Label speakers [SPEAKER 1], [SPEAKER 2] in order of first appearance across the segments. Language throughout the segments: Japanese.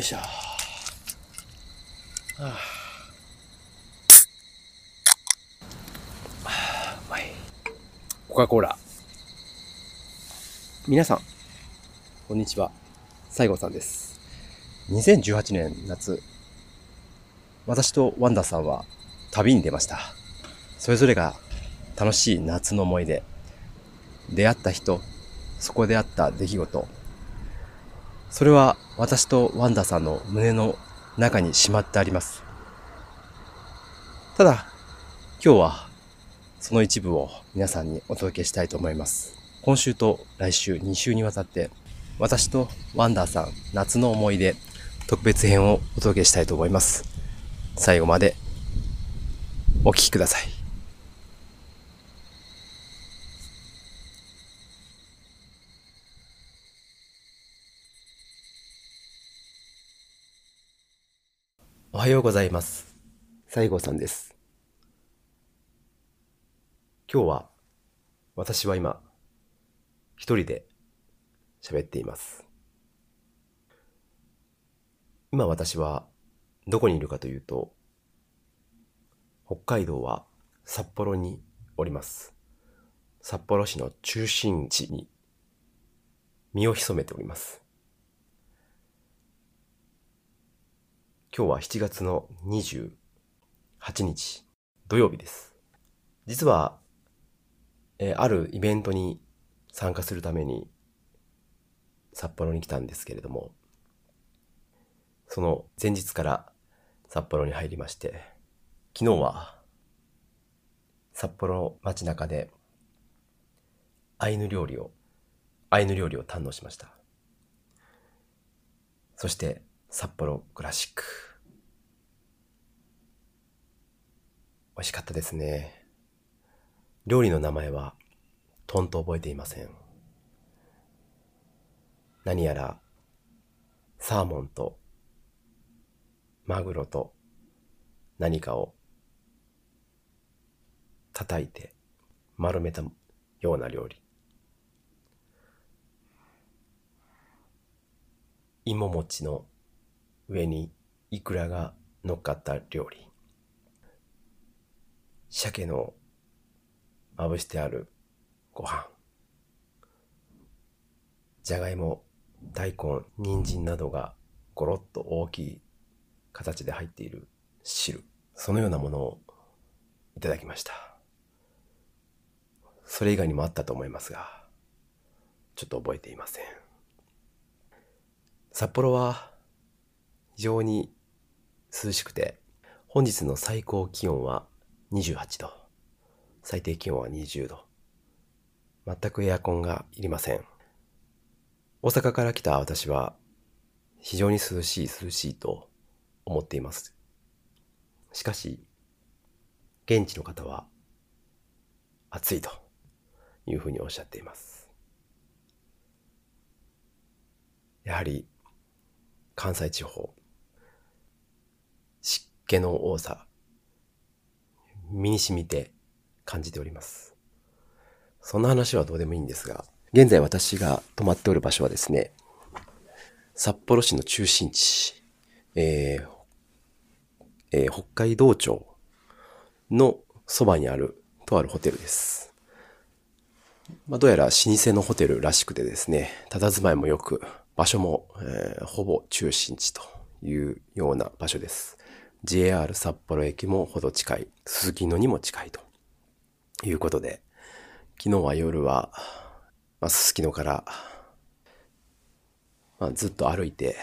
[SPEAKER 1] よいしょ。はあ。コカ・コーラ。皆さん、こんにちは。西郷さんです。2018年夏、私とワンダさんは旅に出ました。それぞれが楽しい夏の思い出、出会った人、そこであった出来事、それは私とワンダさんの胸の中にしまってあります。ただ、今日はその一部を皆さんにお届けしたいと思います。今週と来週2週にわたって私とワンダーさん夏の思い出特別編をお届けしたいと思います。最後までお聞きください。おはようございます。西郷さんです。今日は私は今一人で喋っています。今私はどこにいるかというと北海道は札幌におります。札幌市の中心地に身を潜めております。今日は7月の28日土曜日です。実は、えーあるイベントに参加するために札幌に来たんですけれども、その前日から札幌に入りまして、昨日は札幌の街中でアイヌ料理を、アイヌ料理を堪能しました。そして札幌クラシック。美味しかったですね。料理の名前はとんと覚えていません。何やらサーモンとマグロと何かを叩いて丸めたような料理。芋餅の上にイクラが乗っかった料理。鮭のまぶしてあるご飯。じゃがいも、大根、人参などがゴロッと大きい形で入っている汁。そのようなものをいただきました。それ以外にもあったと思いますが、ちょっと覚えていません。札幌は非常に涼しくて、本日の最高気温は28度、最低気温は20度。全くエアコンがいりません。大阪から来た私は非常に涼しい涼しいと思っています。しかし、現地の方は暑いというふうにおっしゃっています。やはり関西地方、湿気の多さ、身に染みて感じております。そんな話はどうでもいいんですが、現在私が泊まっておる場所はですね、札幌市の中心地、えーえー北海道庁のそばにあるとあるホテルです。まあ、どうやら老舗のホテルらしくてですね、佇まいも良く、場所も、えーほぼ中心地というような場所です。JR 札幌駅もほど近い、鈴木野にも近いということで、昨日は夜は、まあ、すすきのから、まあ、ずっと歩いて、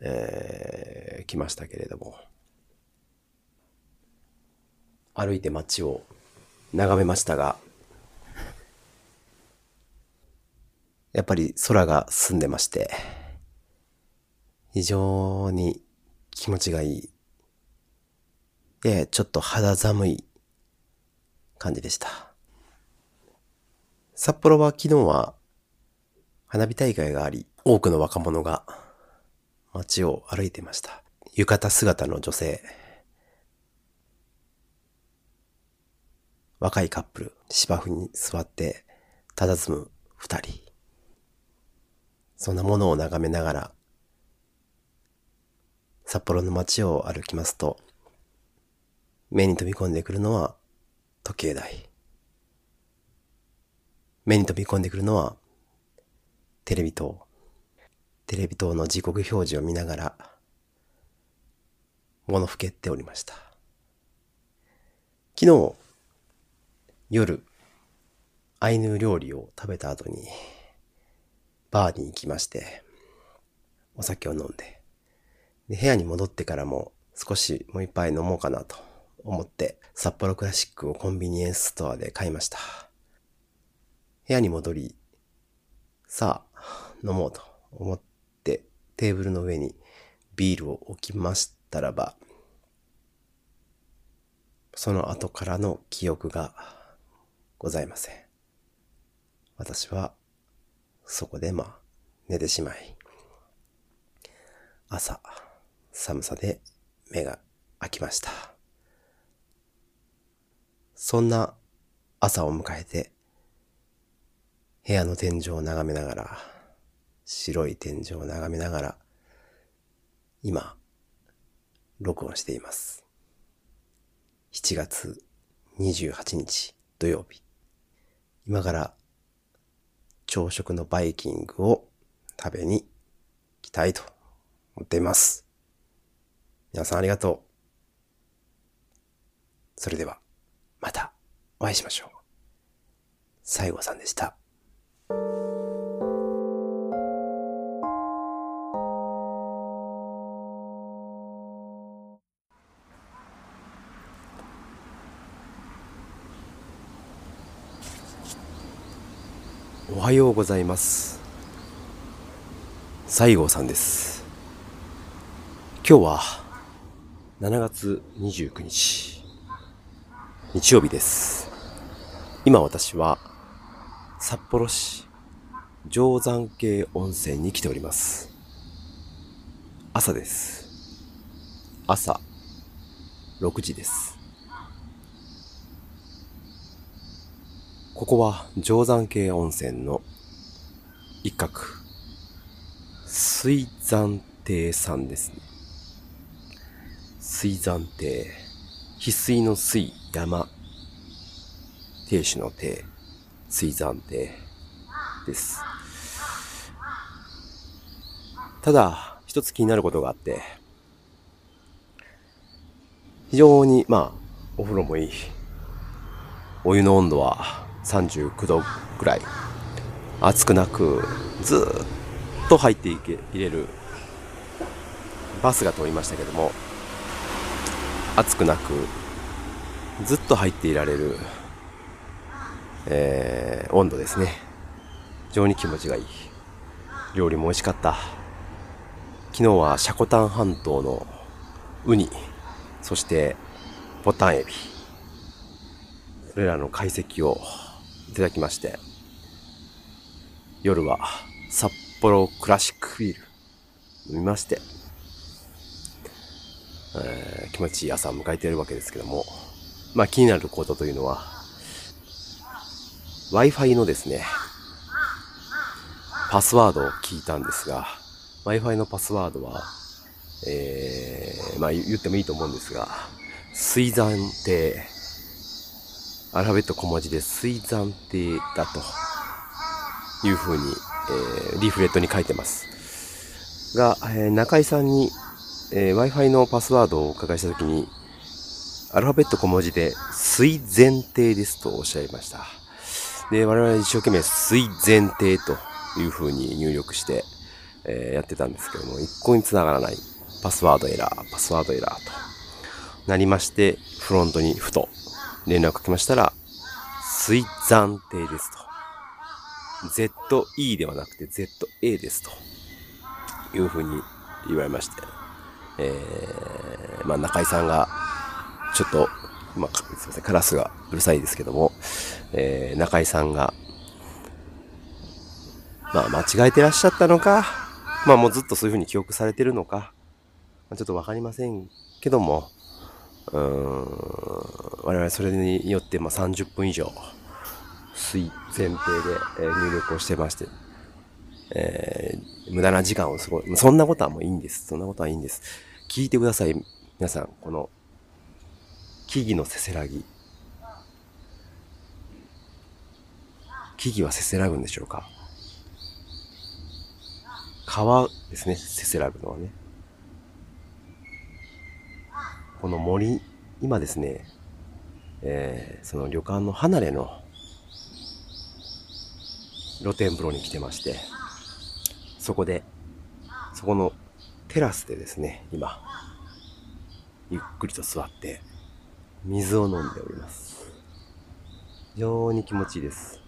[SPEAKER 1] えー来ましたけれども、歩いて街を眺めましたが、やっぱり空が澄んでまして、非常に気持ちがいい。で、ちょっと肌寒い感じでした。札幌は昨日は花火大会があり、多くの若者が街を歩いていました。浴衣姿の女性、若いカップル、芝生に座って佇む二人。そんなものを眺めながら、札幌の街を歩きますと、目に飛び込んでくるのは時計台。目に飛び込んでくるのはテレビ塔。テレビ塔の時刻表示を見ながら、物ふけておりました。昨日、夜、アイヌ料理を食べた後に、バーに行きまして、お酒を飲んで、で部屋に戻ってからも少しもう一杯飲もうかなと思って、札幌クラシックをコンビニエンスストアで買いました。部屋に戻り、さあ、飲もうと思ってテーブルの上にビールを置きましたらば、その後からの記憶がございません。私はそこでまあ寝てしまい、朝寒さで目が開きました。そんな朝を迎えて部屋の天井を眺めながら、白い天井を眺めながら、今、録音しています。7月28日土曜日。今から朝食のバイキングを食べに行きたいと思っています。皆さんありがとう。それでは、お会いしましょう。西郷さんでした。おはようございます西郷さんです今日は7月29日日曜日です今私は札幌市定山系温泉に来ております朝です朝6時ですここは定山系温泉の一角、水山亭さんですね。水山亭。翡翠の水、山。亭主の亭。水山亭です。ただ、一つ気になることがあって、非常に、まあ、お風呂もいい。お湯の温度は39度ぐらい暑くなくずっと入っていけ入れるバスが通りましたけども暑くなくずっと入っていられる、えー、温度ですね。非常に気持ちがいい。料理も美味しかった。昨日はシャコタン半島のウニそしてボタンエビ。それらの解析をいただきまして、夜は札幌クラシックビール飲みまして、えー、気持ちいい朝を迎えているわけですけども、まあ気になることというのは、Wi-Fi のですね、パスワードを聞いたんですが、Wi-Fi のパスワードは、えー、まあ言ってもいいと思うんですが、水山亭アルファベット小文字で水山亭だというふうに、えー、リーフレットに書いてます。が、えー、中井さんに、えー、Wi-Fi のパスワードをお伺いしたときに、アルファベット小文字で水前亭ですとおっしゃいました。で、我々一生懸命水前亭というふうに入力して、えー、やってたんですけども、一向に繋がらない。パスワードエラー、パスワードエラーとなりまして、フロントにふと連絡をかけましたら、水暫定ですと。ZE ではなくて ZA ですというふうに言われまして、えー、まあ中井さんが、ちょっと、まあ、すみません、カラスがうるさいですけども、えー、中井さんが、まあ間違えてらっしゃったのか、まあもうずっとそういうふうに記憶されてるのかま、ちょっとわかりませんけども、うーん、我々それによってまあ30分以上、水前提で、え入力をしてまして、えー、無駄な時間を過ごすそんなことはもういいんです。そんなことはいいんです。聞いてください。皆さん、この木々のせせらぎ。木々はせせらぐんでしょうか？川ですね、せせらぐのはね。この森、今ですね、えー、その旅館の離れの露天風呂に来てまして、そこで、そこのテラスでですね、今、ゆっくりと座って、水を飲んでおります。非常に気持ちいいです。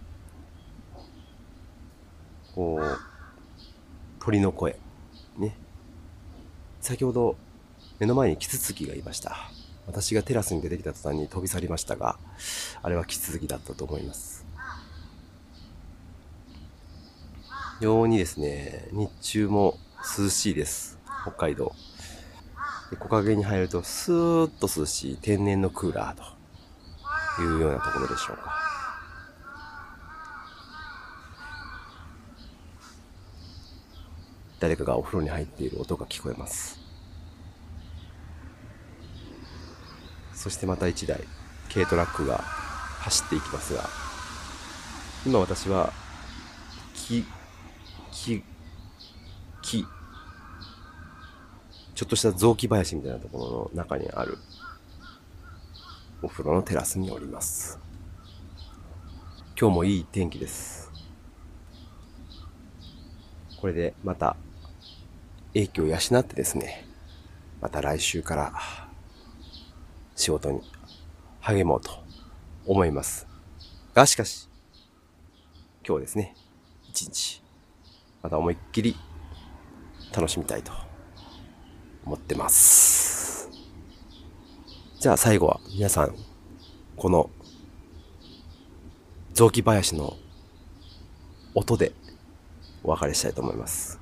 [SPEAKER 1] こう、鳥の声。ね。先ほど、目の前にキツツキがいました。私がテラスに出てきた途端に飛び去りましたが、あれはキツツキだったと思います。非常にですね、日中も涼しいです。北海道。で木陰に入るとスーッと涼しい天然のクーラーというようなところでしょうか。誰かがお風呂に入っている音が聞こえます。そしてまた一台、軽トラックが走っていきますが、今私は、木、木、ちょっとした雑木林みたいなところの中にあるお風呂のテラスにおります。今日もいい天気です。これでまた影響を養ってですね、また来週から仕事に励もうと思います。が、しかし、今日ですね、一日、また思いっきり楽しみたいと思ってます。じゃあ最後は皆さん、この雑木林の音でお別れしたいと思います。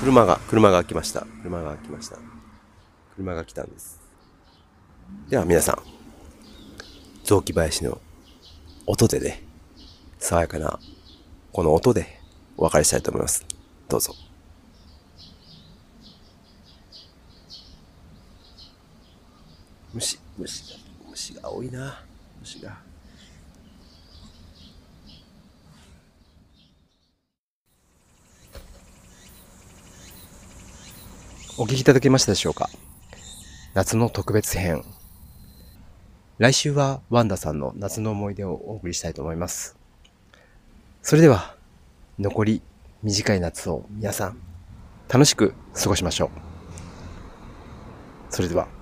[SPEAKER 1] 車が、車が来ました。車が来ました。車が来たんです。では皆さん、雑木林の音でね、爽やかな、この音でお別れしたいと思います。どうぞ。虫、虫が、虫が多いな。虫が。お聞きいただけましたでしょうか？夏の特別編。来週はワンダさんの夏の思い出をお送りしたいと思います。それでは、残り短い夏を皆さん楽しく過ごしましょう。それでは。